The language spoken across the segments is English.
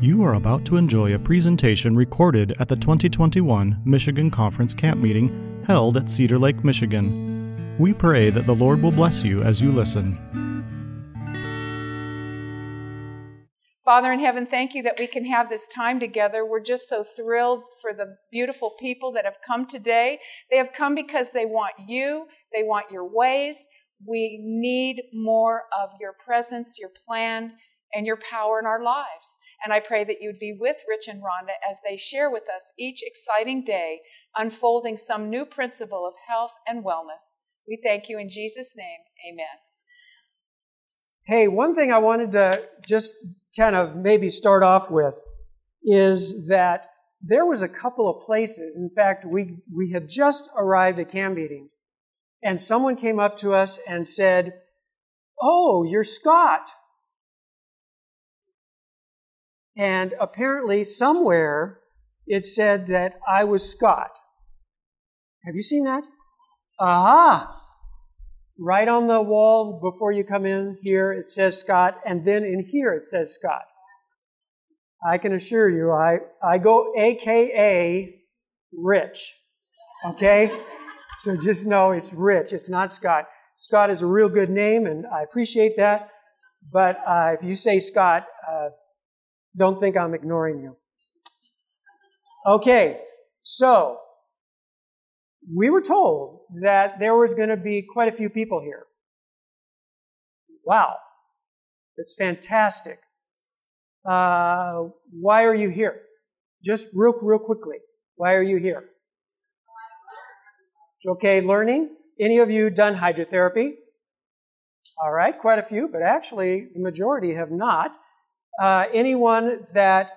You are about to enjoy a presentation recorded at the 2021 Michigan Conference Camp Meeting held at Cedar Lake, Michigan. We pray that the Lord will bless you as you listen. Father in heaven, thank you that we can have this time together. We're just so thrilled for the beautiful people that have come today. They have come because they want you, they want your ways. We need more of your presence, your plan, and your power in our lives. And I pray that you'd be with Rich and Ronda as they share with us each exciting day, unfolding some new principle of health and wellness. We thank you in Jesus' name. Amen. Hey, one thing I wanted to just kind of maybe start off with is that there was a couple of places. In fact, we, we had just arrived at camp meeting, and someone came up to us and said, Oh, you're Scott. And apparently, somewhere it said that I was Scott. Have you seen that? Aha! Right on the wall before you come in here, it says Scott, and then in here it says Scott. I can assure you, I, I go AKA Rich. Okay? So just know it's Rich, it's not Scott. Scott is a real good name, and I appreciate that. But uh, if you say Scott, uh, don't think I'm ignoring you. Okay, so we were told that there was going to be quite a few people here. Wow, it's fantastic. Uh, why are you here? Just real, real quickly. Why are you here? Okay, learning. Any of you done hydrotherapy? All right, quite a few, but actually the majority have not. Uh, anyone that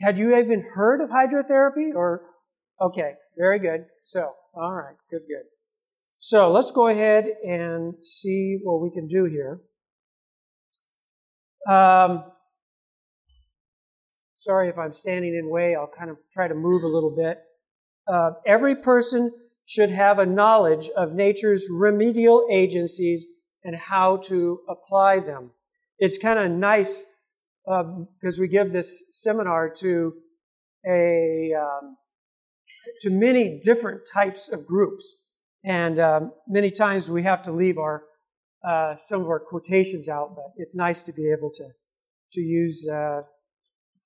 had you even heard of hydrotherapy or okay very good so all right good good so let's go ahead and see what we can do here um, sorry if i'm standing in way i'll kind of try to move a little bit uh, every person should have a knowledge of nature's remedial agencies and how to apply them it's kind of nice because um, we give this seminar to a um, to many different types of groups, and um, many times we have to leave our uh, some of our quotations out, but it's nice to be able to to use uh,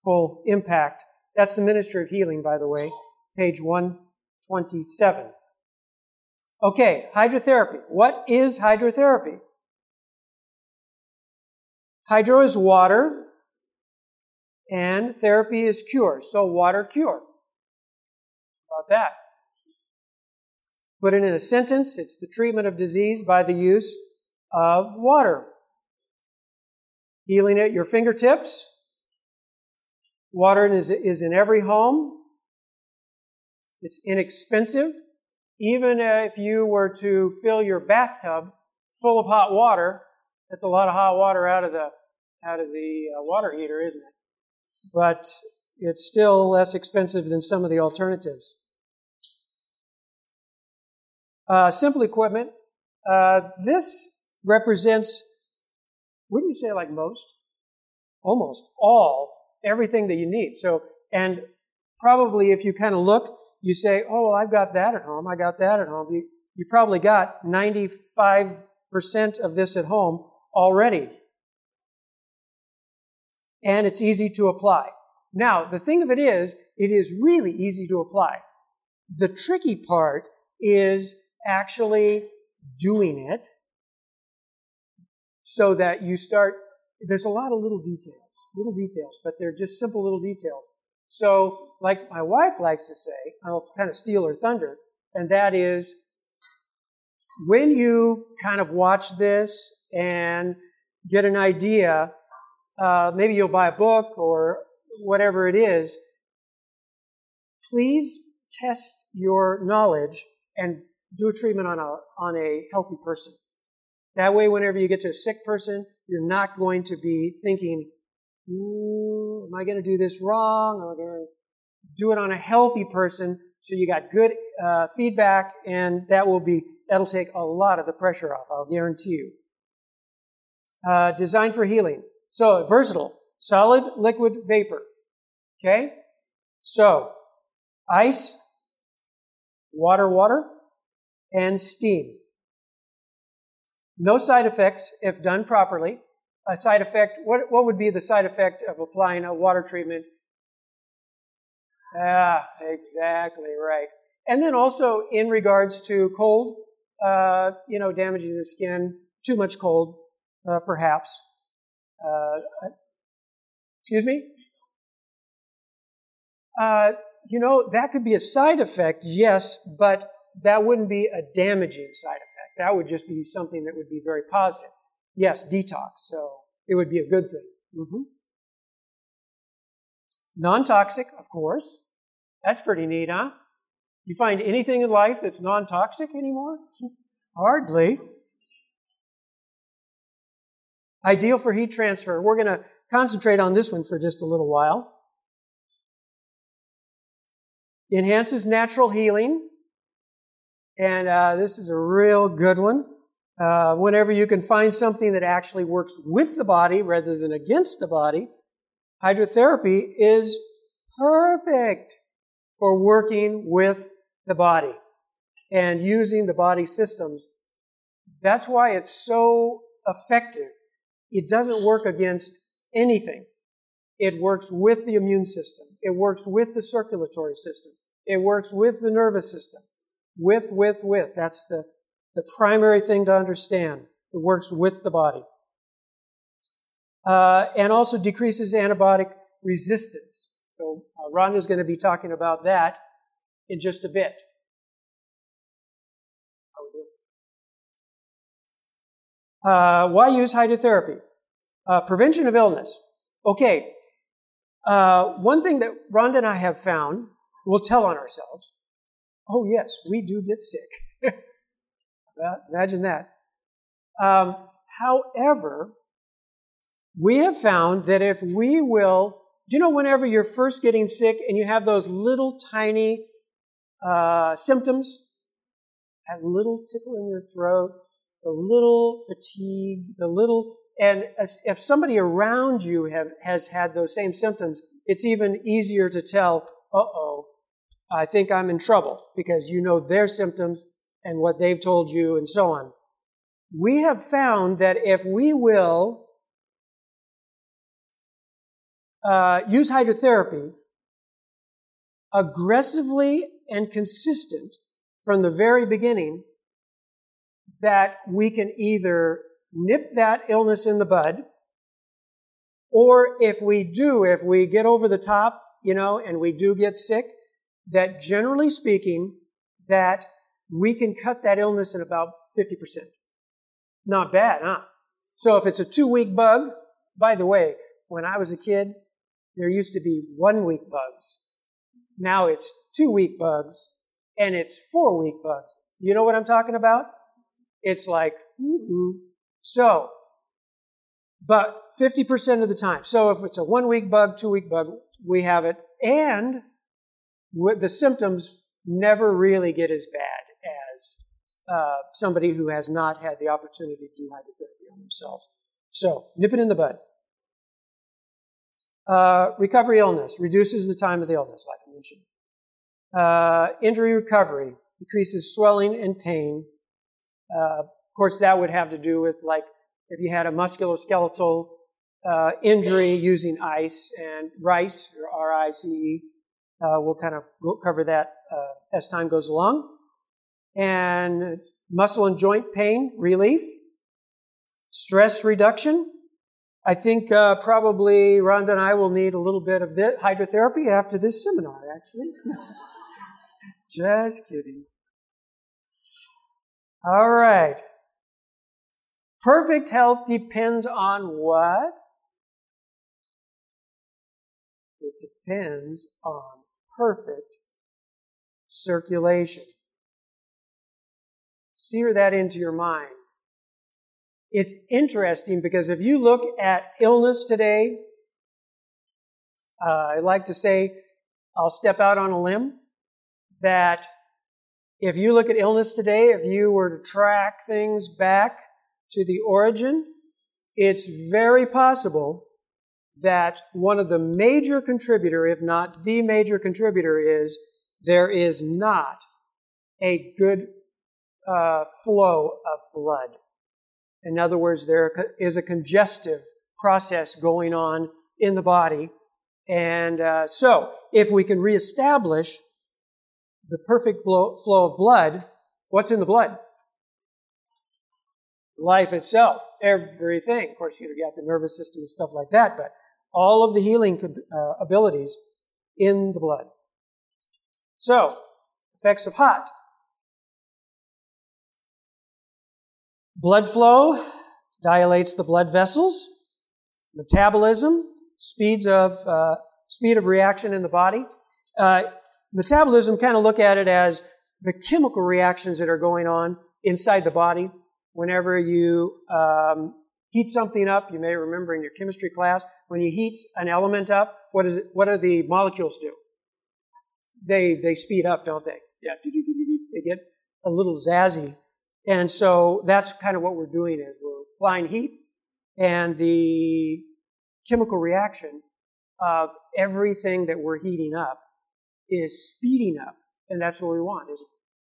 full impact. That's the Ministry of Healing, by the way, page one twenty seven. Okay, hydrotherapy. What is hydrotherapy? Hydro is water, and therapy is cure. So water cure. About that. Put it in a sentence, it's the treatment of disease by the use of water. Healing at your fingertips. Water is, is in every home. It's inexpensive. Even if you were to fill your bathtub full of hot water, that's a lot of hot water out of the out of the uh, water heater, isn't it? but it's still less expensive than some of the alternatives. Uh, simple equipment. Uh, this represents, wouldn't you say like most? Almost all, everything that you need. So, and probably if you kind of look, you say, oh, well, I've got that at home, I got that at home. You, you probably got 95% of this at home already and it's easy to apply. Now, the thing of it is, it is really easy to apply. The tricky part is actually doing it so that you start. There's a lot of little details, little details, but they're just simple little details. So, like my wife likes to say, I'll kind of steal her thunder, and that is when you kind of watch this and get an idea uh, maybe you'll buy a book or whatever it is. Please test your knowledge and do a treatment on a, on a healthy person. That way, whenever you get to a sick person, you're not going to be thinking, am I going to do this wrong? Am I going to do it on a healthy person? So you got good uh, feedback, and that will be that'll take a lot of the pressure off. I'll guarantee you. Uh, designed for healing. So, versatile. Solid, liquid, vapor. Okay? So, ice, water, water, and steam. No side effects if done properly. A side effect, what, what would be the side effect of applying a water treatment? Ah, exactly right. And then also in regards to cold, uh, you know, damaging the skin, too much cold, uh, perhaps. Uh, excuse me? Uh, you know, that could be a side effect, yes, but that wouldn't be a damaging side effect. That would just be something that would be very positive. Yes, detox, so it would be a good thing. Mm-hmm. Non toxic, of course. That's pretty neat, huh? You find anything in life that's non toxic anymore? Hardly. Ideal for heat transfer. We're going to concentrate on this one for just a little while. Enhances natural healing. And uh, this is a real good one. Uh, whenever you can find something that actually works with the body rather than against the body, hydrotherapy is perfect for working with the body and using the body systems. That's why it's so effective. It doesn't work against anything. It works with the immune system. It works with the circulatory system. It works with the nervous system. With, with, with. That's the, the primary thing to understand. It works with the body. Uh, and also decreases antibiotic resistance. So uh, Ronda is going to be talking about that in just a bit. Uh, why use hydrotherapy? Uh, prevention of illness. Okay, uh, one thing that Ronda and I have found, we'll tell on ourselves. Oh, yes, we do get sick. Imagine that. Um, however, we have found that if we will, do you know whenever you're first getting sick and you have those little tiny uh, symptoms? A little tickle in your throat, the little fatigue, the little, and if somebody around you have, has had those same symptoms, it's even easier to tell, uh oh, I think I'm in trouble because you know their symptoms and what they've told you and so on. We have found that if we will uh, use hydrotherapy aggressively and consistent from the very beginning, that we can either nip that illness in the bud, or if we do, if we get over the top, you know, and we do get sick, that generally speaking, that we can cut that illness in about 50%. Not bad, huh? So if it's a two week bug, by the way, when I was a kid, there used to be one week bugs. Now it's two week bugs and it's four week bugs. You know what I'm talking about? It's like, ooh. So, but 50% of the time. So if it's a one week bug, two week bug, we have it. And the symptoms never really get as bad uh, somebody who has not had the opportunity to do hydrotherapy on themselves. So, nip it in the bud. Uh, recovery illness reduces the time of the illness, like I mentioned. Uh, injury recovery decreases swelling and pain, uh, of course, that would have to do with like if you had a musculoskeletal uh, injury using ice and RICE or R-I-C-E. Uh, we'll kind of cover that as time goes along. And muscle and joint pain relief, stress reduction. I think uh, probably Ronda and I will need a little bit of hydrotherapy after this seminar, actually. Just kidding. All right. Perfect health depends on what? It depends on perfect circulation. Sear that into your mind. It's interesting because if you look at illness today, uh, I like to say, I'll step out on a limb, that if you look at illness today, if you were to track things back to the origin, it's very possible that one of the major contributor, if not the major contributor, is there is not a good uh, flow of blood. In other words, there is a congestive process going on in the body. And uh, so, if we can reestablish the perfect flow of blood, what's in the blood? Life itself, everything. Of course, you've got the nervous system and stuff like that, but all of the healing uh, abilities in the blood. So, effects of hot. Blood flow dilates the blood vessels. Metabolism, speeds of, uh, speed of reaction in the body. Uh, metabolism, kind of look at it as the chemical reactions that are going on inside the body. Whenever you um, heat something up, you may remember in your chemistry class, when you heat an element up, what, is it, what do the molecules do? They, they speed up, don't they? Yeah, they get a little zazzy. And so that's kind of what we're doing is we're applying heat and the chemical reaction of everything that we're heating up is speeding up. And that's what we want. Is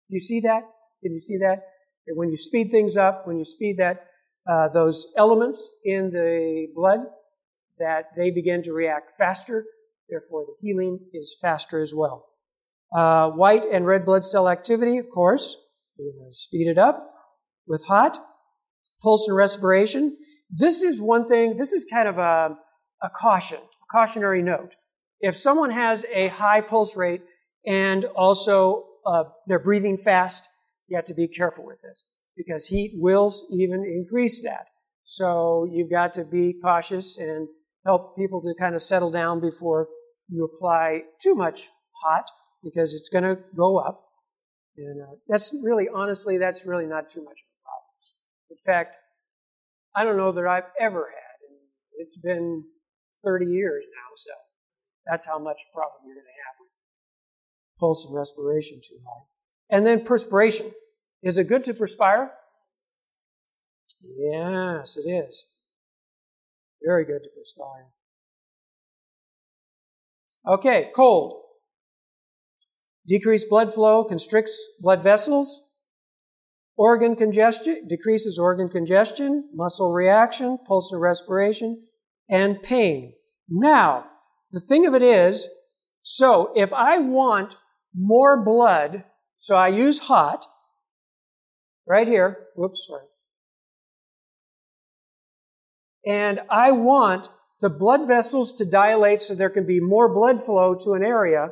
you see that? Can you see that? When you speed things up, when you speed that, uh, those elements in the blood, that they begin to react faster. Therefore, the healing is faster as well. Uh, white and red blood cell activity, of course, we're going to speed it up with hot. Pulse and respiration. This is one thing, this is kind of a, a caution, a cautionary note. If someone has a high pulse rate and also uh, they're breathing fast, you have to be careful with this because heat will even increase that. So you've got to be cautious and help people to kind of settle down before you apply too much hot because it's going to go up. And uh, that's really, honestly, that's really not too much of a problem. In fact, I don't know that I've ever had, and it's been 30 years now, so that's how much problem you're going to have with pulse and respiration too high. And then perspiration. Is it good to perspire? Yes, it is. Very good to perspire. Okay, cold. Decreased blood flow constricts blood vessels. Organ congestion decreases organ congestion, muscle reaction, pulse and respiration, and pain. Now, the thing of it is, so if I want more blood, so I use hot, right here, whoops, sorry. And I want the blood vessels to dilate so there can be more blood flow to an area.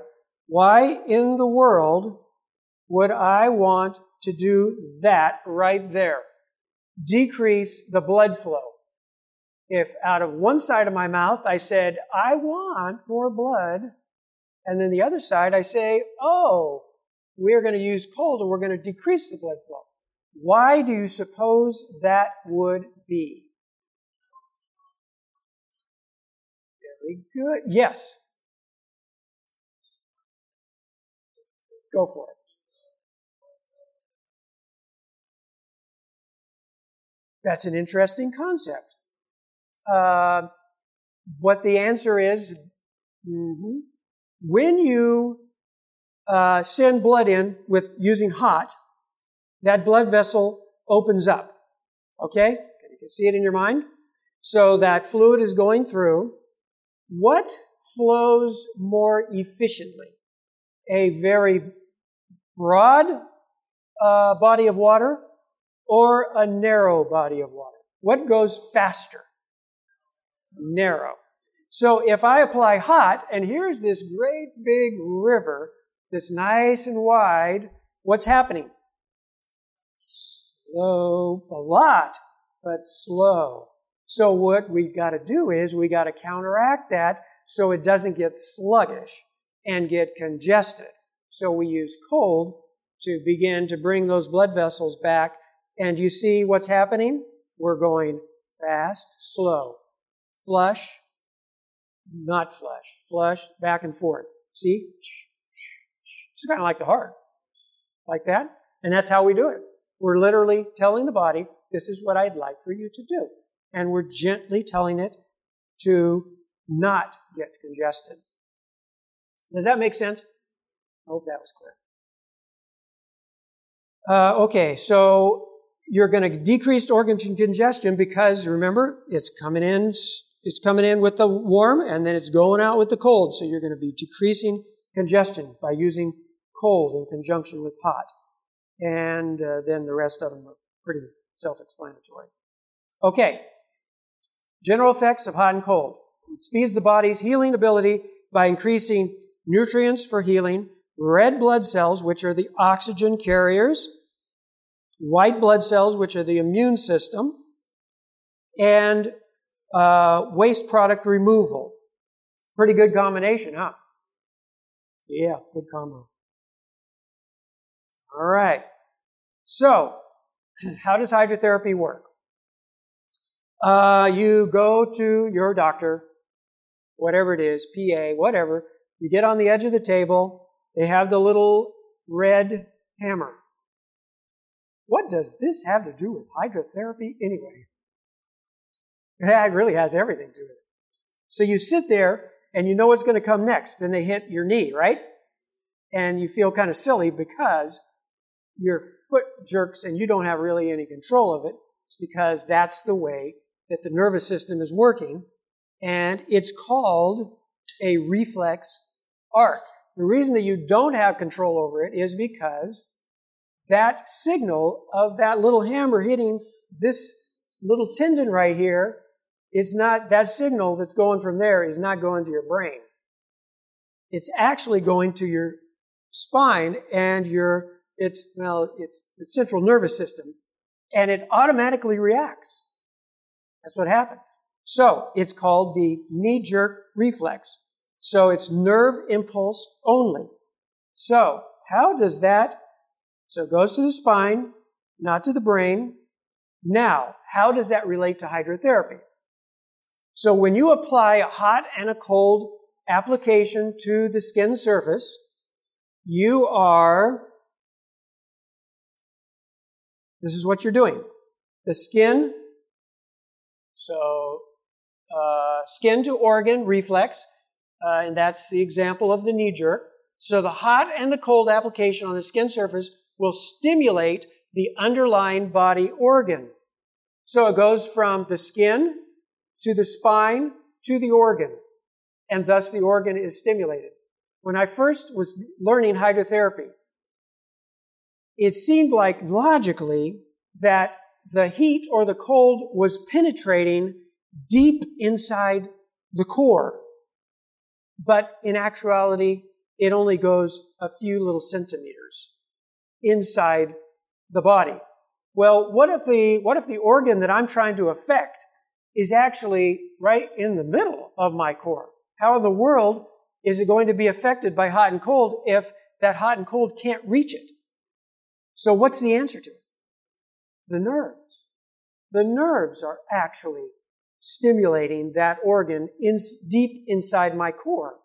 Why in the world would I want to do that right there? Decrease the blood flow. If out of one side of my mouth I said, I want more blood, and then the other side I say, oh, we're going to use cold and we're going to decrease the blood flow. Why do you suppose that would be? Very good. Yes. Go for it. That's an interesting concept. Uh, what the answer is mm-hmm. when you uh, send blood in with using hot, that blood vessel opens up. Okay? You can see it in your mind. So that fluid is going through. What flows more efficiently? A very broad uh, body of water or a narrow body of water? What goes faster? Narrow. So if I apply hot, and here's this great big river that's nice and wide, what's happening? Slow, a lot, but slow. So what we've got to do is we got to counteract that so it doesn't get sluggish and get congested. So we use cold to begin to bring those blood vessels back. And you see what's happening? We're going fast, slow, flush, not flush, flush, back and forth. See? It's kind of like the heart. Like that. And that's how we do it. We're literally telling the body, this is what I'd like for you to do. and we're gently telling it to not get congested. Does that make sense? I hope that was clear. Uh, okay, so you're going to decrease organ congestion because remember it's coming in it's coming in with the warm and then it's going out with the cold. So you're going to be decreasing congestion by using cold in conjunction with hot. And uh, then the rest of them are pretty self-explanatory. Okay. General effects of hot and cold. It speeds the body's healing ability by increasing nutrients for healing red blood cells which are the oxygen carriers white blood cells, which are the immune system, and uh, waste product removal. Pretty good combination, huh? Yeah, good combo. All right. So, how does hydrotherapy work? Uh, you go to your doctor, whatever it is, PA, whatever. You get on the edge of the table. They have the little red hammer. What does this have to do with hydrotherapy anyway? It really has everything to it. So you sit there and you know what's going to come next, and they hit your knee, right? And you feel kind of silly because your foot jerks and you don't have really any control of it because that's the way that the nervous system is working. And it's called a reflex arc. The reason that you don't have control over it is because that signal of that little hammer hitting this little tendon right here, it's not, that signal that's going from there is not going to your brain. It's actually going to your spine and your, it's, well, it's the central nervous system, and it automatically reacts. That's what happens. So, it's called the knee jerk reflex. So, it's nerve impulse only. So, how does that so it goes to the spine, not to the brain. Now, how does that relate to hydrotherapy? So when you apply a hot and a cold application to the skin surface, you are, this is what you're doing. The skin, so uh, skin to organ reflex, uh, and that's the example of the knee jerk. So the hot and the cold application on the skin surface will stimulate the underlying body organ. So it goes from the skin to the spine to the organ, and thus the organ is stimulated. When I first was learning hydrotherapy, it seemed like logically that the heat or the cold was penetrating deep inside the core. But in actuality, it only goes a few little centimeters inside the body. Well, what if the, what if the organ that I'm trying to affect is actually right in the middle of my core? How in the world is it going to be affected by hot and cold if that hot and cold can't reach it? So what's the answer to it? The nerves. The nerves are actually stimulating that organ in, deep inside my core.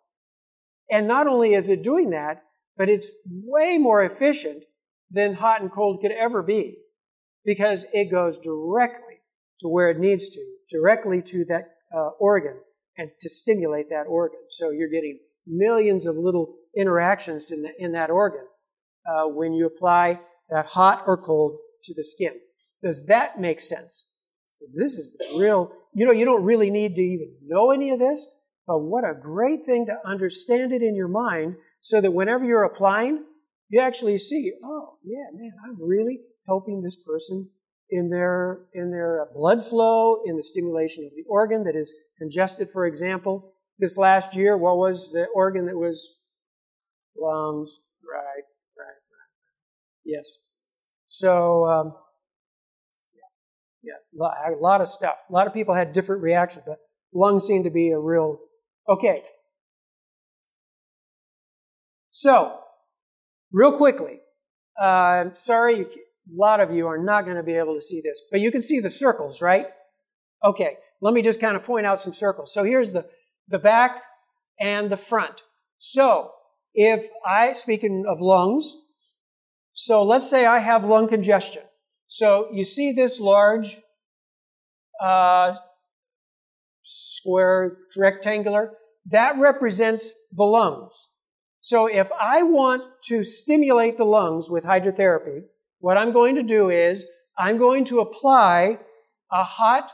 And not only is it doing that, but it's way more efficient than hot and cold could ever be because it goes directly to where it needs to, directly to that uh, organ and to stimulate that organ. So you're getting millions of little interactions in, the, in that organ uh, when you apply that hot or cold to the skin. Does that make sense? This is the real, you know, you don't really need to even know any of this, but what a great thing to understand it in your mind so that whenever you're applying, you actually see, oh, yeah, man, I'm really helping this person in their, in their blood flow, in the stimulation of the organ that is congested, for example. This last year, what was the organ that was lungs? Right, right, right. Yes. So, um, yeah, a lot of stuff. A lot of people had different reactions, but lungs seem to be a real. Okay. So, Real quickly, uh, sorry, a lot of you are not going to be able to see this, but you can see the circles, right? Okay, let me just kind of point out some circles. So here's the, the back and the front. So, if I, speaking of lungs, so let's say I have lung congestion. So you see this large uh, square, rectangular, that represents the lungs. So if I want to stimulate the lungs with hydrotherapy, what I'm going to do is I'm going to apply a hot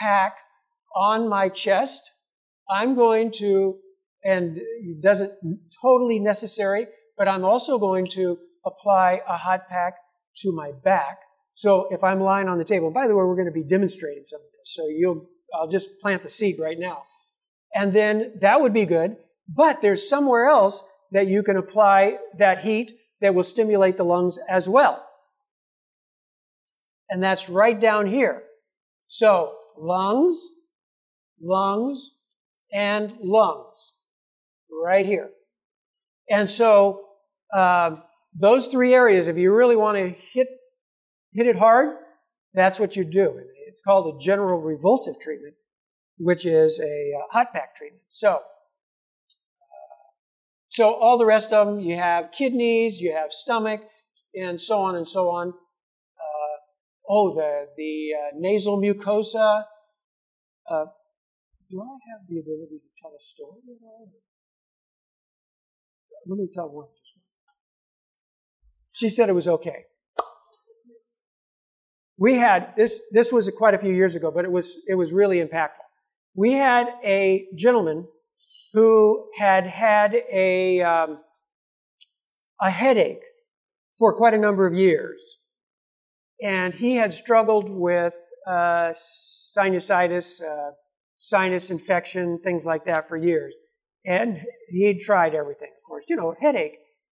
pack on my chest. I'm going to, and it doesn't totally necessary, but I'm also going to apply a hot pack to my back. So if I'm lying on the table, by the way, we're going to be demonstrating some of this. So you'll, I'll just plant the seed right now. And then that would be good. But there's somewhere else that you can apply that heat that will stimulate the lungs as well. And that's right down here. So lungs, lungs, and lungs. Right here. And so uh, those three areas, if you really want to hit, hit it hard, that's what you do. It's called a general revulsive treatment, which is a uh, hot pack treatment. So, uh, so all the rest of them, you have kidneys, you have stomach, and so on and so on oh, the, the uh, nasal mucosa. Uh, do I have the ability to tell a story at all? Let me tell one. She said it was okay. We had this. This was quite a few years ago, but it was it was really impactful. We had a gentleman who had had a um, a headache for quite a number of years, and he had struggled with uh, sinusitis, uh, sinus infection, things like that for years. And he'd tried everything, of course. You know, headache.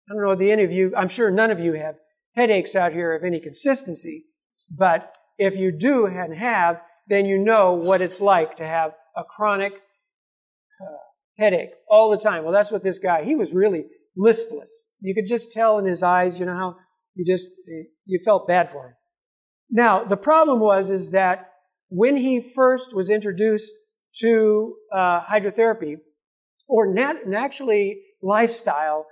I don't know the any of you, I'm sure none of you have headaches out here of any consistency, but if you do and have, then you know what it's like to have a chronic uh, headache all the time. Well, that's what this guy, he was really listless. You could just tell in his eyes, you know, how you just, you felt bad for him. Now, the problem was is that when he first was introduced to uh, hydrotherapy, or nat- lifestyle,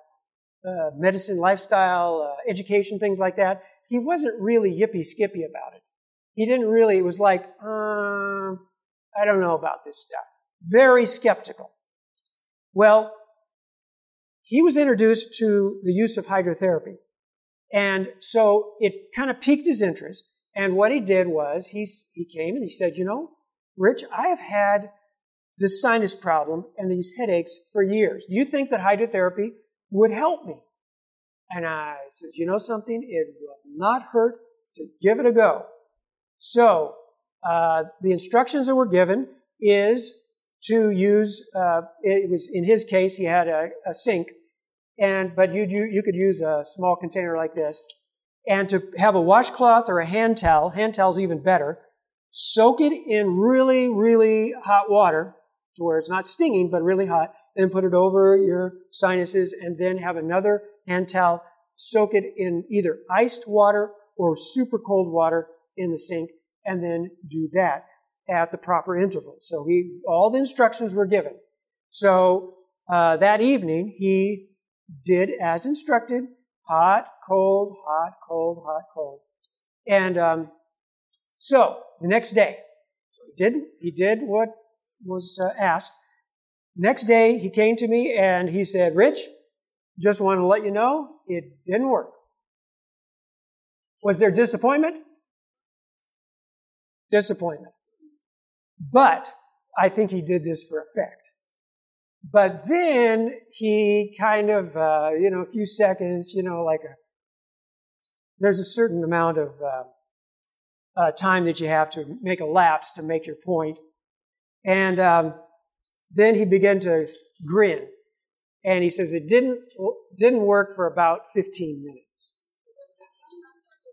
uh, medicine, lifestyle, uh, education, things like that, he wasn't really yippy skippy about it. He didn't really, it was like, uh, I don't know about this stuff. Very skeptical. Well, he was introduced to the use of hydrotherapy. And so it kind of piqued his interest. And what he did was he, he came and he said, You know, Rich, I have had this sinus problem and these headaches for years. Do you think that hydrotherapy would help me? And I says, You know something? It will not hurt to give it a go. So, uh, the instructions that were given is to use, uh, it was in his case, he had a, a sink, and but you, you, you could use a small container like this and to have a washcloth or a hand towel, hand towel's even better, soak it in really, really hot water to where it's not stinging, but really hot, then put it over your sinuses, and then have another hand towel, soak it in either iced water or super cold water in the sink, and then do that at the proper intervals. So he, all the instructions were given. So uh, that evening, he did as instructed, hot, cold, hot, cold, hot, cold. And um, so the next day, so he did he did what was uh, asked. Next day, he came to me and he said, "Rich, just want to let you know it didn't work." Was there disappointment? Disappointment. But I think he did this for effect. But then he kind of, uh, you know, a few seconds, you know, like a, there's a certain amount of uh, uh, time that you have to make a lapse to make your point. And um, then he began to grin. And he says it didn't, didn't work for about 15 minutes.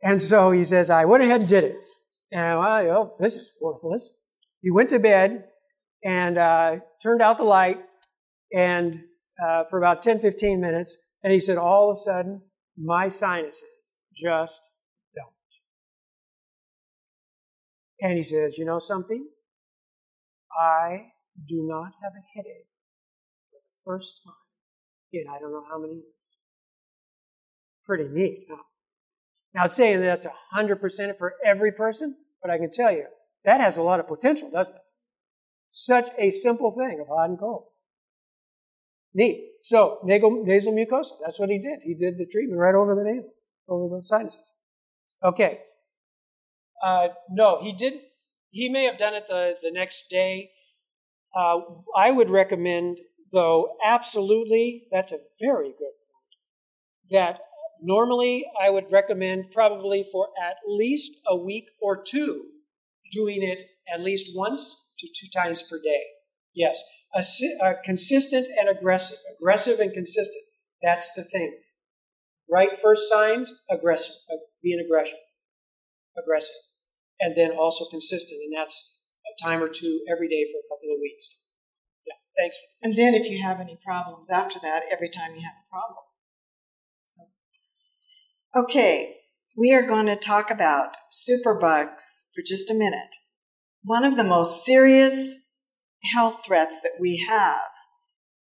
And so he says, I went ahead and did it. And you know, this is worthless. He went to bed and uh, turned out the light and uh, for about 10, 15 minutes. And he said, all of a sudden, my sinuses just don't. And he says, you know something? I do not have a headache for the first time in I don't know how many years. Pretty neat, huh? Now, saying that's 100% for every person, but I can tell you, that has a lot of potential, doesn't it? Such a simple thing of hot and cold. Neat. So, nasal, mucosa, that's what he did. He did the treatment right over the nasal, over the sinuses. Okay. Uh, no, he didn't. He may have done it the, the next day. Uh, I would recommend, though, absolutely, that's a very good point, that normally I would recommend probably for at least a week or two doing it at least once to two times per day. Yes, a, a consistent and aggressive, aggressive and consistent. That's the thing. Right first signs, aggressive, uh, be an aggression, aggressive, and then also consistent, and that's a time or two every day for a couple of weeks. Thanks. And then if you have any problems after that, every time you have a problem. So, okay, we are going to talk about superbugs for just a minute. One of the most serious health threats that we have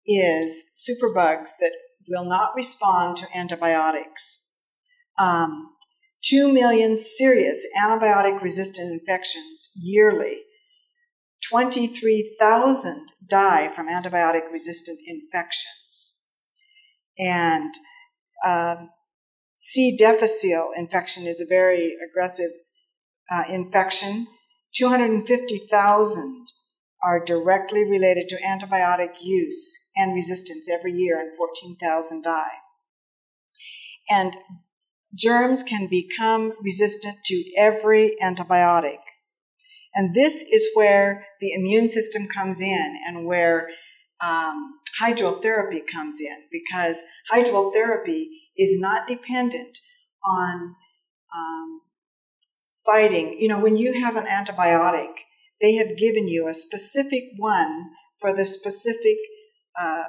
is superbugs that will not respond to antibiotics. Um, 2 million serious antibiotic resistant infections yearly. 23,000 die from antibiotic resistant infections. And um, C. difficile infection is a very aggressive uh, infection. 250,000 are directly related to antibiotic use and resistance every year, and 14,000 die. And germs can become resistant to every antibiotic. And this is where the immune system comes in and where um, hydrotherapy comes in because hydrotherapy is not dependent on um, fighting. You know, when you have an antibiotic, they have given you a specific one for the specific uh,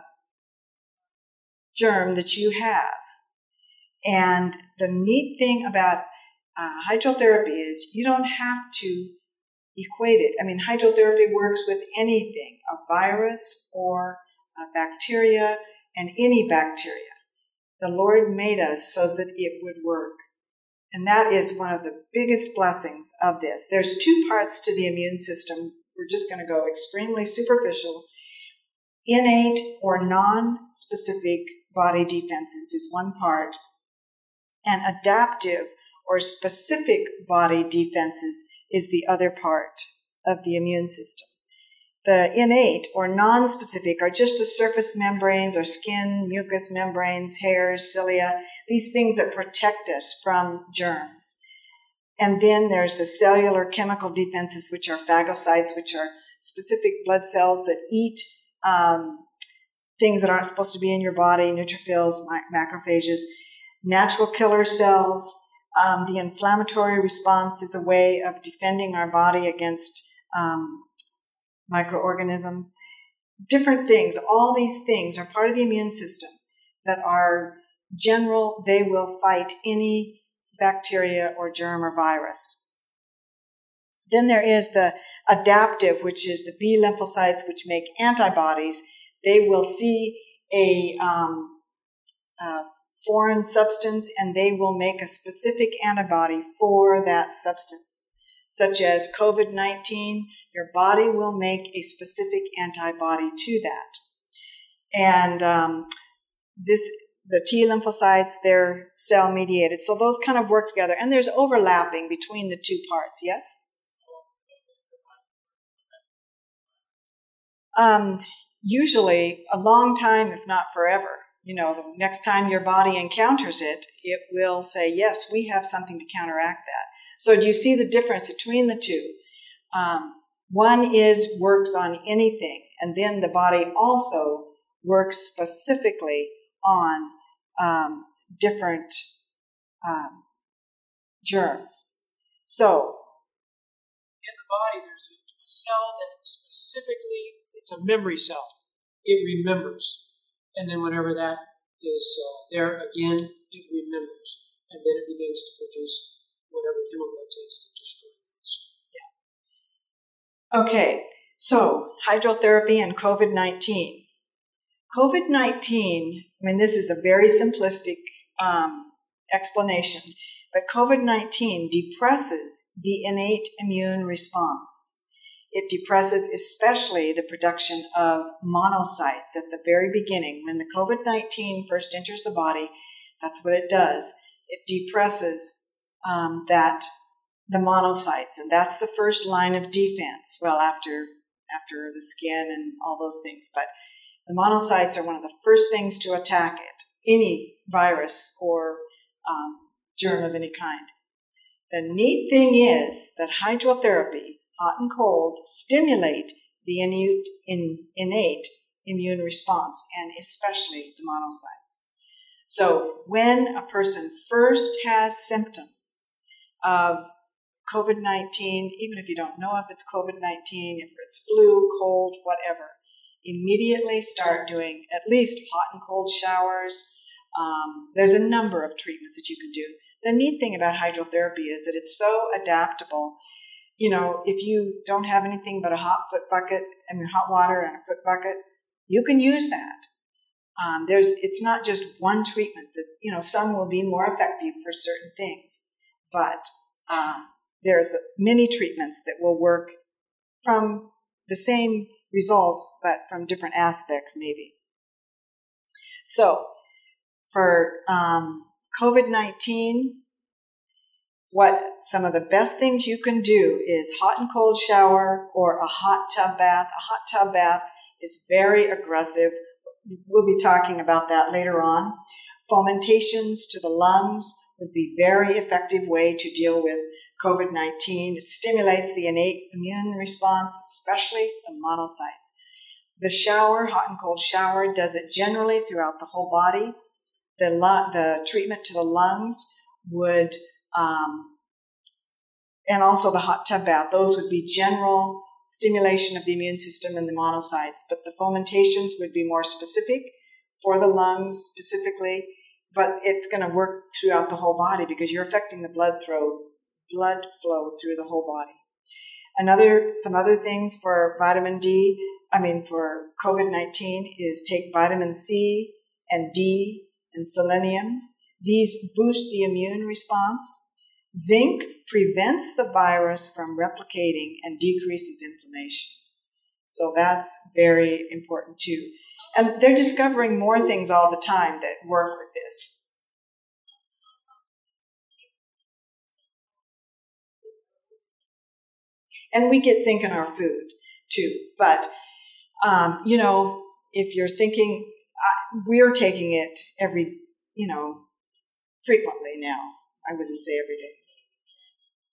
germ that you have. And the neat thing about uh, hydrotherapy is you don't have to equate it. I mean, hydrotherapy works with anything a virus or a bacteria and any bacteria. The Lord made us so that it would work. And that is one of the biggest blessings of this. There's two parts to the immune system. We're just going to go extremely superficial. Innate or non specific body defenses is one part, and adaptive or specific body defenses is the other part of the immune system. The innate or non-specific are just the surface membranes or skin, mucous membranes, hairs, cilia, these things that protect us from germs. And then there's the cellular chemical defenses, which are phagocytes, which are specific blood cells that eat um, things that aren't supposed to be in your body, neutrophils, macrophages, natural killer cells. Um, the inflammatory response is a way of defending our body against um, microorganisms. Different things, all these things are part of the immune system that are general, they will fight any bacteria or germ or virus. Then there is the adaptive, which is the B lymphocytes, which make antibodies. They will see a, um, a foreign substance and they will make a specific antibody for that substance, such as COVID 19. Your body will make a specific antibody to that. And um, this the T lymphocytes, they're cell mediated. So those kind of work together. And there's overlapping between the two parts, yes? Um, usually a long time, if not forever. You know, the next time your body encounters it, it will say, yes, we have something to counteract that. So do you see the difference between the two? Um, one is works on anything, and then the body also works specifically on um, different um, germs. So, in the body, there's a, cell that specifically, it's a memory cell. It remembers. And then whenever that is uh, there again, it remembers. And then it begins to produce whatever chemical it takes to destroy it. Yeah. Okay, so hydrotherapy and COVID 19. COVID 19, I mean, this is a very simplistic um, explanation, but COVID 19 depresses the innate immune response. It depresses especially the production of monocytes at the very beginning. When the COVID 19 first enters the body, that's what it does. It depresses um, that the monocytes, and that's the first line of defense. Well, after after the skin and all those things, but the monocytes are one of the first things to attack it, any virus or um, germ of any kind. The neat thing is that hydrotherapy, hot and cold, stimulate the innate, innate immune response, and especially the monocytes. So when a person first has symptoms of COVID 19, even if you don't know if it's COVID 19, if it's flu, cold, whatever, immediately start doing at least hot and cold showers. Um, there's a number of treatments that you can do. The neat thing about hydrotherapy is that it's so adaptable. You know, if you don't have anything but a hot foot bucket and hot water and a foot bucket, you can use that. Um, there's, it's not just one treatment. That's, you know, some will be more effective for certain things, but um, there's many treatments that will work from the same results, but from different aspects, maybe. So, for um, COVID 19, what some of the best things you can do is hot and cold shower or a hot tub bath. A hot tub bath is very aggressive. We'll be talking about that later on. Fomentations to the lungs would be very effective way to deal with COVID 19. It stimulates the innate immune response, especially the monocytes. The shower, hot and cold shower, does it generally throughout the whole body. The, the treatment to the lungs would, um, and also the hot tub bath, those would be general stimulation of the immune system and the monocytes, but the fomentations would be more specific for the lungs specifically, but it's going to work throughout the whole body because you're affecting the blood flow blood flow through the whole body. Another, some other things for vitamin D, I mean for COVID-19 is take vitamin C and D and selenium. These boost the immune response. Zinc prevents the virus from replicating and decreases inflammation. So that's very important too. And they're discovering more things all the time that work with this. And we get zinc in our food too. But, um, you know, if you're thinking, uh, we're taking it every, you know, frequently now. I wouldn't say every day.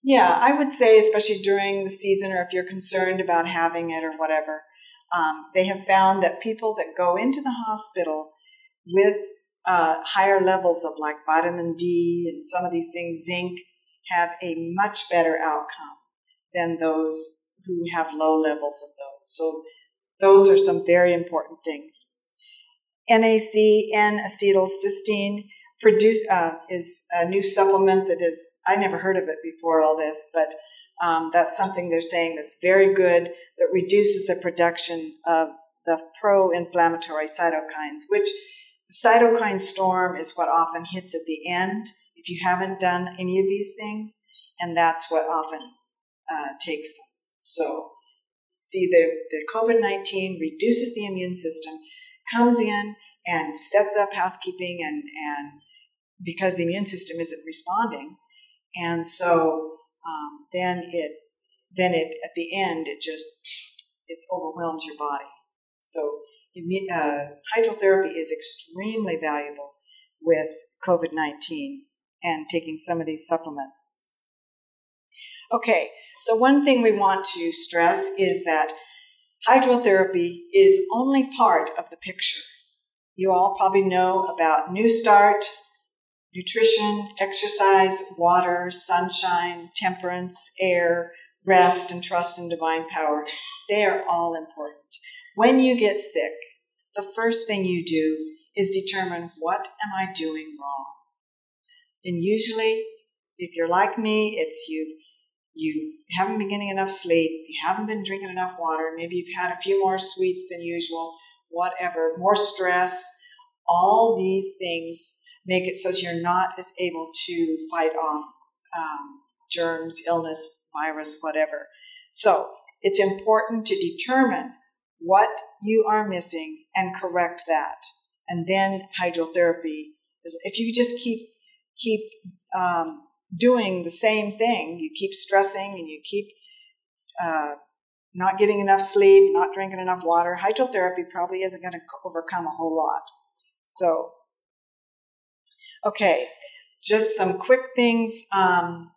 Yeah, I would say, especially during the season, or if you're concerned about having it or whatever, um, they have found that people that go into the hospital with uh, higher levels of like vitamin D and some of these things, zinc, have a much better outcome than those who have low levels of those. So those are some very important things. NAC, N-acetylcysteine, produce, uh, is a new supplement that is, I never heard of it before all this, but um, that's something they're saying that's very good, that reduces the production of the pro-inflammatory cytokines, which cytokine storm is what often hits at the end if you haven't done any of these things, and that's what often uh, takes them. So, see, the, the COVID 19 reduces the immune system, comes in and sets up housekeeping, and, and because the immune system isn't responding. And so um, then it, then it, at the end, it just, it overwhelms your body. So uh, hydrotherapy is extremely valuable with COVID 19 and taking some of these supplements. Okay, so, one thing we want to stress is that hydrotherapy is only part of the picture. You all probably know about NEWSTART, nutrition, exercise, water, sunshine, temperance, air, rest, and trust in divine power. They are all important. When you get sick, the first thing you do is determine what am I doing wrong? And usually, if you're like me, it's you've you haven't been getting enough sleep, you haven't been drinking enough water, maybe you've had a few more sweets than usual, whatever, more stress, all these things make it so you're not as able to fight off um, germs, illness, virus, whatever. So it's important to determine what you are missing and correct that. And then hydrotherapy is, if you just keep, keep, um, doing the same thing, you keep stressing and you keep, uh, not getting enough sleep, not drinking enough water, hydrotherapy probably isn't going to overcome a whole lot. So, okay, just some quick things. Um,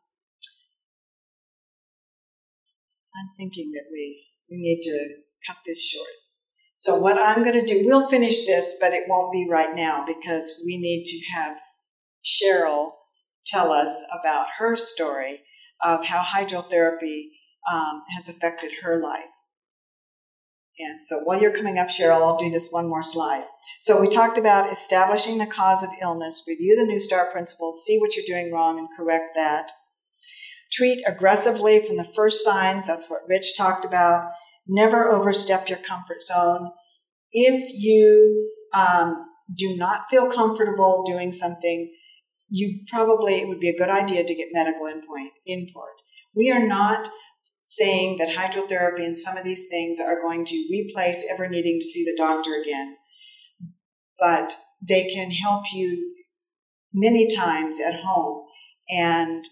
I'm thinking that we, we need to cut this short. So what I'm going to do, we'll finish this, but it won't be right now because we need to have Cheryl tell us about her story of how hydrotherapy um, has affected her life. And so while you're coming up, Cheryl, I'll do this one more slide. So we talked about establishing the cause of illness, review the NEWSTART principles, see what you're doing wrong, and correct that. Treat aggressively from the first signs. That's what Rich talked about. Never overstep your comfort zone. If you um, do not feel comfortable doing something, you probably, it would be a good idea to get medical input. We are not saying that hydrotherapy and some of these things are going to replace ever needing to see the doctor again, but they can help you many times at home and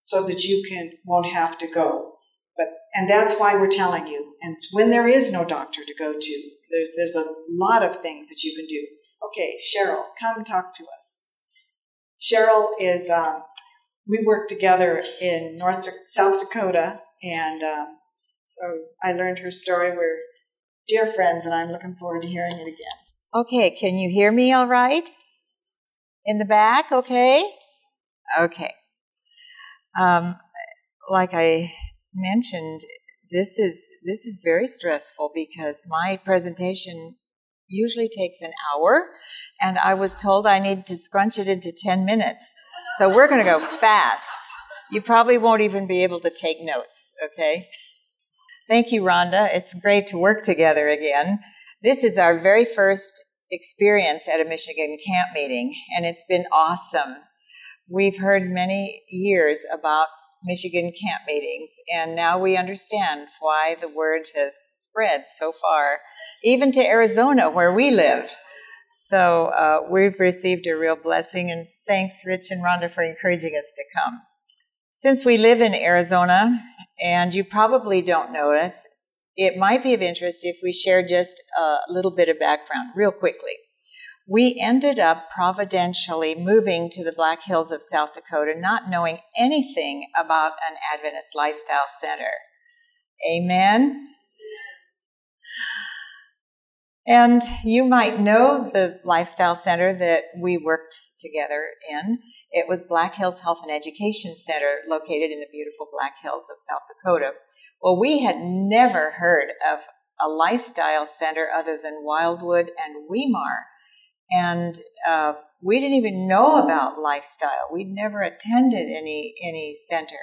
so that you can won't have to go. But and that's why we're telling you. And when there is no doctor to go to, there's there's a lot of things that you can do. Okay, Cheryl, come talk to us. Cheryl is um, we work together in North South Dakota, and um, so I learned her story. We're dear friends, and I'm looking forward to hearing it again. Okay, can you hear me all right? In the back, okay? Okay. Um, like I mentioned, this is this is very stressful because my presentation usually takes an hour, and I was told I need to scrunch it into ten minutes. So we're going to go fast. You probably won't even be able to take notes. Okay. Thank you, Ronda. It's great to work together again. This is our very first experience at a Michigan camp meeting, and it's been awesome. We've heard many years about Michigan camp meetings, and now we understand why the word has spread so far, even to Arizona, where we live. So uh, we've received a real blessing, and thanks, Rich and Ronda, for encouraging us to come. Since we live in Arizona, and you probably don't notice, it might be of interest if we share just a little bit of background real quickly we ended up providentially moving to the Black Hills of South Dakota, not knowing anything about an Adventist lifestyle center. Amen. And you might know the lifestyle center that we worked together in. It was Black Hills Health and Education Center located in the beautiful Black Hills of South Dakota. Well, we had never heard of a lifestyle center other than Wildwood and Weimar. And uh, we didn't even know about lifestyle. We'd never attended any any center,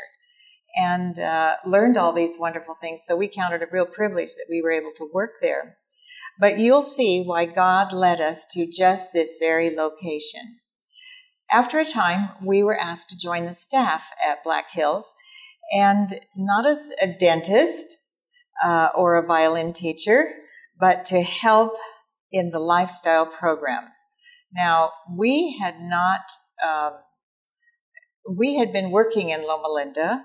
and uh, learned all these wonderful things. So we counted a real privilege that we were able to work there. But you'll see why God led us to just this very location. After a time, we were asked to join the staff at Black Hills, and not as a dentist uh, or a violin teacher, but to help in the lifestyle program. Now, we had not, um, we had been working in Loma Linda,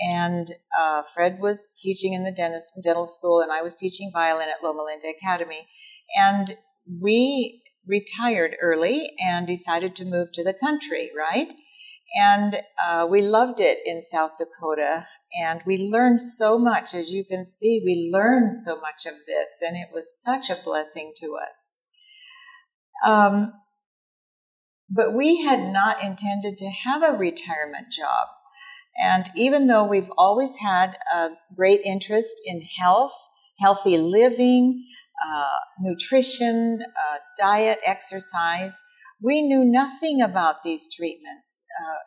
and uh, Fred was teaching in the dentist, dental school, and I was teaching violin at Loma Linda Academy. And we retired early and decided to move to the country, right? And uh, we loved it in South Dakota, and we learned so much. As you can see, we learned so much of this, and it was such a blessing to us. Um, but we had not intended to have a retirement job. And even though we've always had a great interest in health, healthy living, uh, nutrition, uh, diet, exercise, we knew nothing about these treatments. Uh,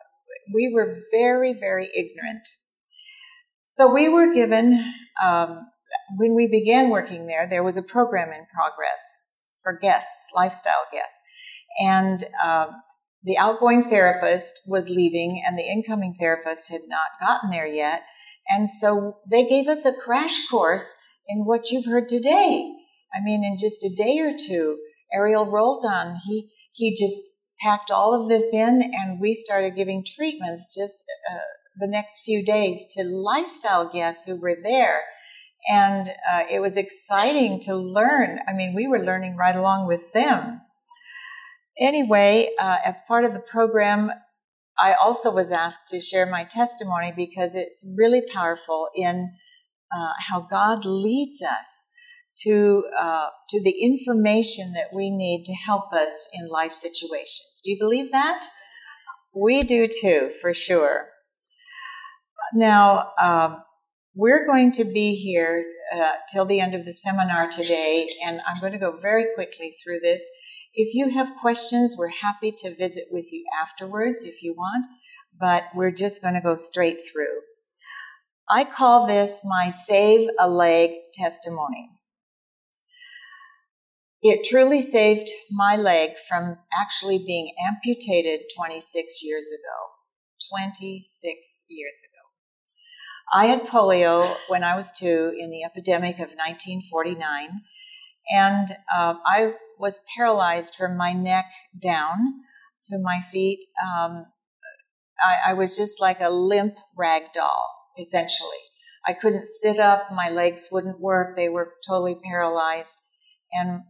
we were very, very ignorant. So we were given, um, when we began working there, there was a program in progress for guests, lifestyle guests. And um, the outgoing therapist was leaving, and the incoming therapist had not gotten there yet. And so they gave us a crash course in what you've heard today. I mean, in just a day or two, Ariel Roldan, he, he just packed all of this in and we started giving treatments just uh, the next few days to lifestyle guests who were there. And uh, it was exciting to learn. I mean, we were learning right along with them. Anyway, uh, as part of the program, I also was asked to share my testimony because it's really powerful in uh, how God leads us to uh, to the information that we need to help us in life situations. Do you believe that? We do too, for sure. Now um, we're going to be here uh, till the end of the seminar today, and I'm going to go very quickly through this. If you have questions, we're happy to visit with you afterwards if you want, but we're just going to go straight through. I call this my save a leg testimony. It truly saved my leg from actually being amputated 26 years ago. 26 years ago. I had polio when I was two in the epidemic of 1949, and uh, I was paralyzed from my neck down to my feet. Um, I, I was just like a limp rag doll, essentially. I couldn't sit up, my legs wouldn't work, they were totally paralyzed. And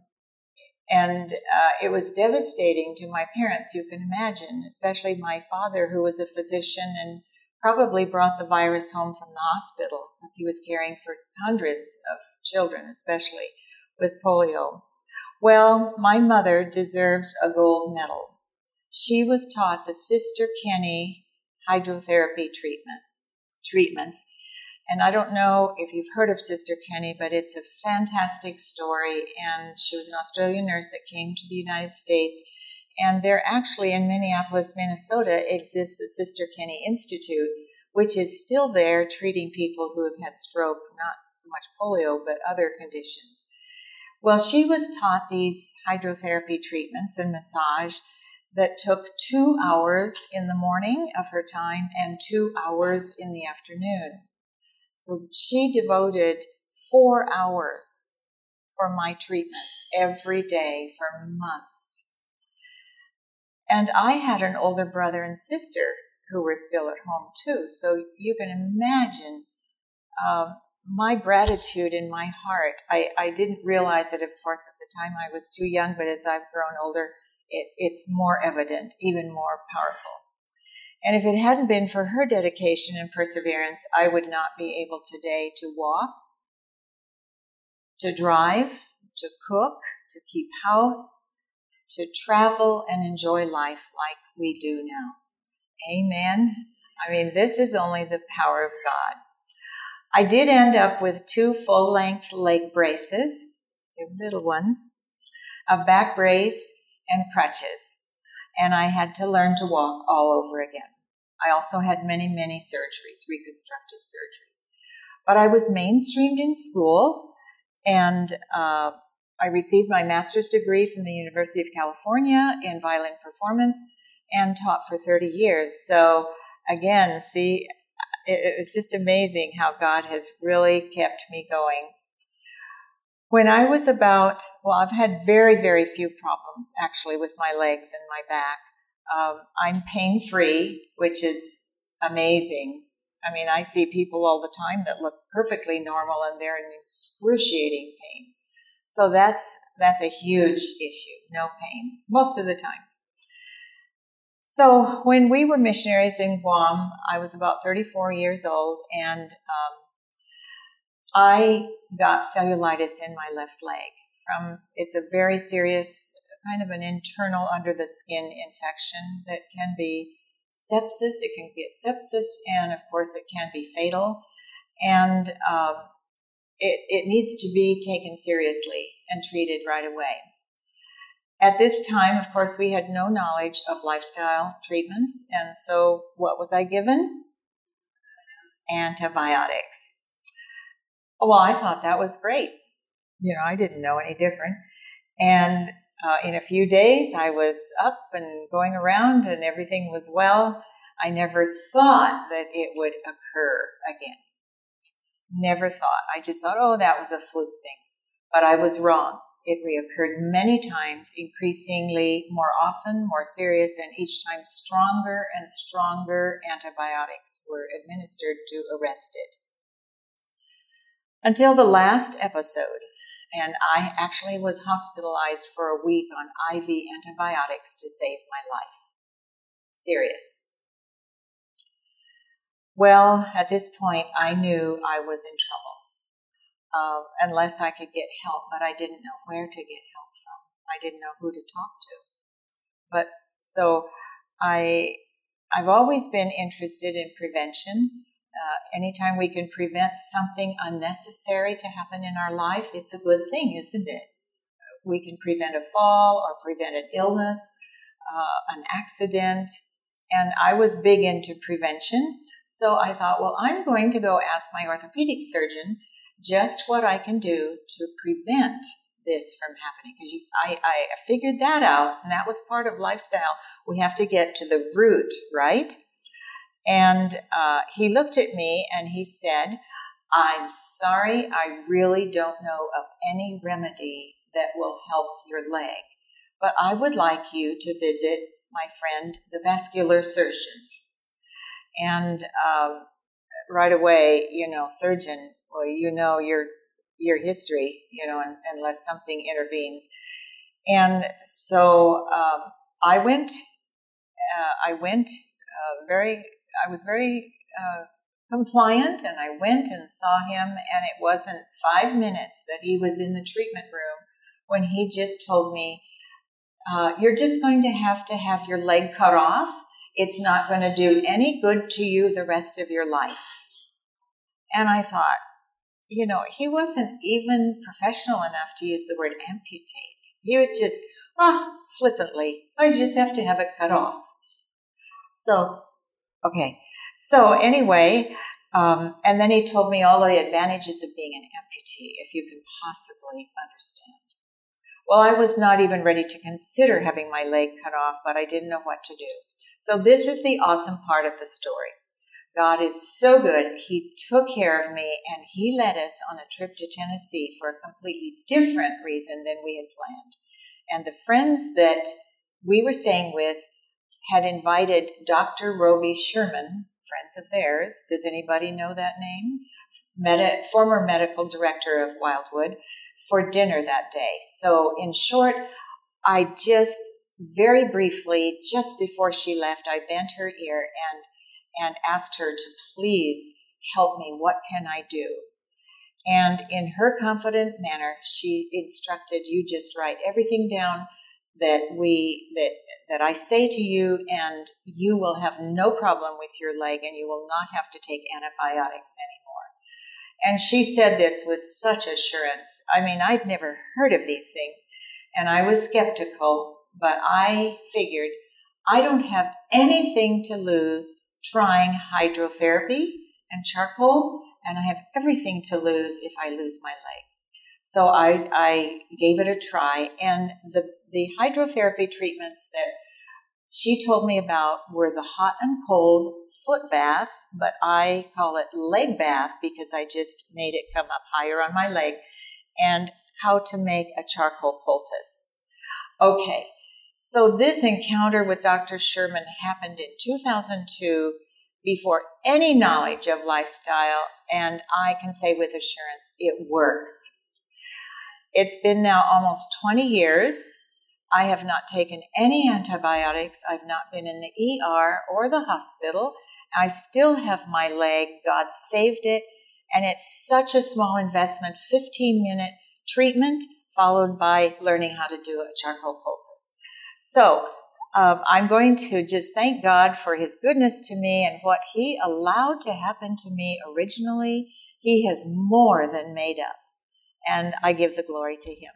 and uh, it was devastating to my parents, you can imagine, especially my father, who was a physician and probably brought the virus home from the hospital as he was caring for hundreds of children, especially with polio. Well, my mother deserves a gold medal. She was taught the Sister Kenny hydrotherapy treatment, treatments and I don't know if you've heard of Sister Kenny, but it's a fantastic story. And she was an Australian nurse that came to the United States. And there actually in Minneapolis, Minnesota, exists the Sister Kenny Institute, which is still there treating people who have had stroke, not so much polio, but other conditions. Well, she was taught these hydrotherapy treatments and massage that took two hours in the morning of her time and two hours in the afternoon. So she devoted four hours for my treatments every day for months. And I had an older brother and sister who were still at home too. So you can imagine um, my gratitude in my heart. I, I didn't realize it, of course, at the time I was too young, but as I've grown older, it, it's more evident, even more powerful. And if it hadn't been for her dedication and perseverance, I would not be able today to walk, to drive, to cook, to keep house, to travel and enjoy life like we do now. Amen. I mean, this is only the power of God. I did end up with two full length leg braces, little ones, a back brace, and crutches and I had to learn to walk all over again. I also had many, many surgeries, reconstructive surgeries. But I was mainstreamed in school and uh, I received my master's degree from the University of California in violin performance and taught for 30 years. So again, see, it, it was just amazing how God has really kept me going. When I was about, well, I've had very, very few problems actually with my legs and my back. Um, I'm pain free, which is amazing. I mean, I see people all the time that look perfectly normal and they're in excruciating pain. So that's that's a huge issue. No pain most of the time. So when we were missionaries in Guam, I was about 34 years old, and um, I got cellulitis in my left leg. From it's a very serious kind of an internal under the skin infection that can be sepsis. It can get sepsis, and of course, it can be fatal. And um, it, it needs to be taken seriously and treated right away. At this time, of course, we had no knowledge of lifestyle treatments, and so what was I given? Antibiotics. Well, I thought that was great. You know, I didn't know any different. And uh, in a few days, I was up and going around and everything was well. I never thought that it would occur again. Never thought. I just thought, oh, that was a fluke thing. But I was wrong. It reoccurred many times, increasingly more often, more serious, and each time stronger and stronger antibiotics were administered to arrest it. Until the last episode, and I actually was hospitalized for a week on IV antibiotics to save my life. Serious. Well, at this point, I knew I was in trouble uh, unless I could get help, but I didn't know where to get help from. I didn't know who to talk to. But so I, I've always been interested in prevention. Uh, anytime we can prevent something unnecessary to happen in our life, it's a good thing, isn't it? We can prevent a fall or prevent an illness, uh, an accident. And I was big into prevention. So I thought, well, I'm going to go ask my orthopedic surgeon just what I can do to prevent this from happening. Because I, I figured that out, and that was part of lifestyle. We have to get to the root, right? And uh, he looked at me and he said, I'm sorry, I really don't know of any remedy that will help your leg, but I would like you to visit my friend, the vascular surgeon. And um, right away, you know, surgeon, well, you know your your history, you know, unless something intervenes. And so um, I went. Uh, I went uh, very. I was very uh, compliant, and I went and saw him. And it wasn't five minutes that he was in the treatment room when he just told me, uh, "You're just going to have to have your leg cut off." It's not going to do any good to you the rest of your life. And I thought, you know, he wasn't even professional enough to use the word amputate. He would just, oh, flippantly, I just have to have it cut off. So, okay. So anyway, um, and then he told me all the advantages of being an amputee, if you can possibly understand. Well, I was not even ready to consider having my leg cut off, but I didn't know what to do. So this is the awesome part of the story. God is so good. He took care of me and he led us on a trip to Tennessee for a completely different reason than we had planned. And the friends that we were staying with had invited Dr. Roby Sherman, friends of theirs. Does anybody know that name? Medi- former medical director of Wildwood for dinner that day. So in short, I just very briefly, just before she left, I bent her ear and and asked her to please help me. What can I do? And in her confident manner, she instructed you just write everything down that we that that I say to you, and you will have no problem with your leg, and you will not have to take antibiotics anymore. And she said this with such assurance. I mean, I'd never heard of these things, and I was skeptical but I figured I don't have anything to lose trying hydrotherapy and charcoal, and I have everything to lose if I lose my leg. So I, I gave it a try, and the, the hydrotherapy treatments that she told me about were the hot and cold foot bath, but I call it leg bath because I just made it come up higher on my leg, and how to make a charcoal poultice. Okay, so this encounter with Dr. Sherman happened in 2002 before any knowledge of lifestyle, and I can say with assurance it works. It's been now almost 20 years. I have not taken any antibiotics. I've not been in the ER or the hospital. I still have my leg. God saved it. And it's such a small investment 15 minute treatment followed by learning how to do a charcoal poultice. So um, I'm going to just thank God for His goodness to me and what He allowed to happen to me originally. He has more than made up, and I give the glory to Him.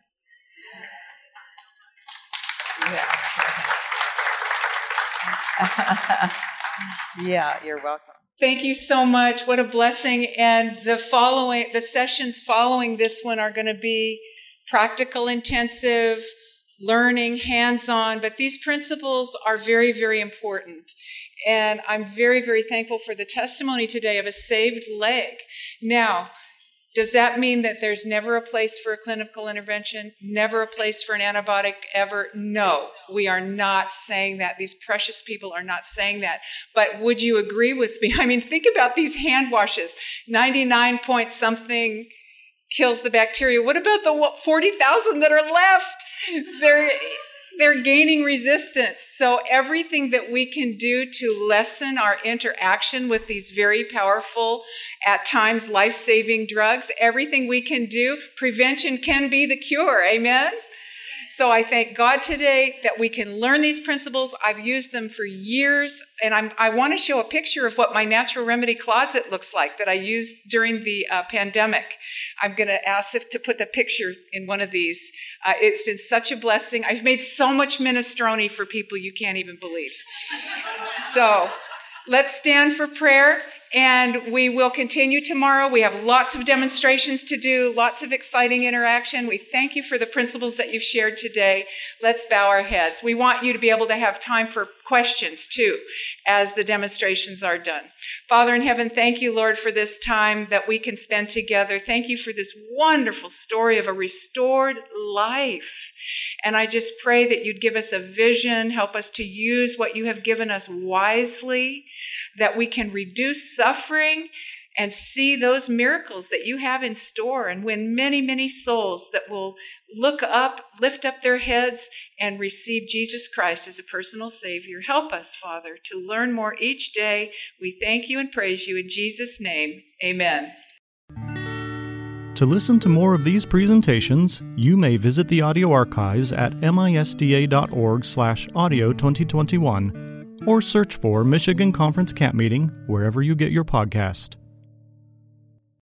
Yeah. yeah, you're welcome. Thank you so much. What a blessing. And the following, the sessions following this one are going to be practical intensive learning, hands on, but these principles are very, very important. And I'm very, very thankful for the testimony today of a saved leg. Now, Does that mean that there's never a place for a clinical intervention? Never a place for an antibiotic ever? No, we are not saying that. These precious people are not saying that. But would you agree with me? I mean, think about these hand washes. 99 point something kills the bacteria. What about the 40,000 that are left? They're, they're gaining resistance. So everything that we can do to lessen our interaction with these very powerful, at times life-saving drugs, everything we can do, prevention can be the cure. Amen? So I thank God today that we can learn these principles. I've used them for years, and I'm, i want to show a picture of what my natural remedy closet looks like that I used during the uh, pandemic. I'm going to ask if to put the picture in one of these. Uh, it's been such a blessing. I've made so much minestrone for people you can't even believe. so let's stand for prayer. And we will continue tomorrow. We have lots of demonstrations to do, lots of exciting interaction. We thank you for the principles that you've shared today. Let's bow our heads. We want you to be able to have time for questions too as the demonstrations are done. Father in heaven, thank you, Lord, for this time that we can spend together. Thank you for this wonderful story of a restored life. And I just pray that you'd give us a vision, help us to use what you have given us wisely that we can reduce suffering and see those miracles that you have in store and win many, many souls that will look up, lift up their heads, and receive Jesus Christ as a personal Savior. Help us, Father, to learn more each day. We thank you and praise you in Jesus' name. Amen. To listen to more of these presentations, you may visit the audio archives at misda.org slash audio 2021 or search for Michigan Conference Camp Meeting wherever you get your podcast.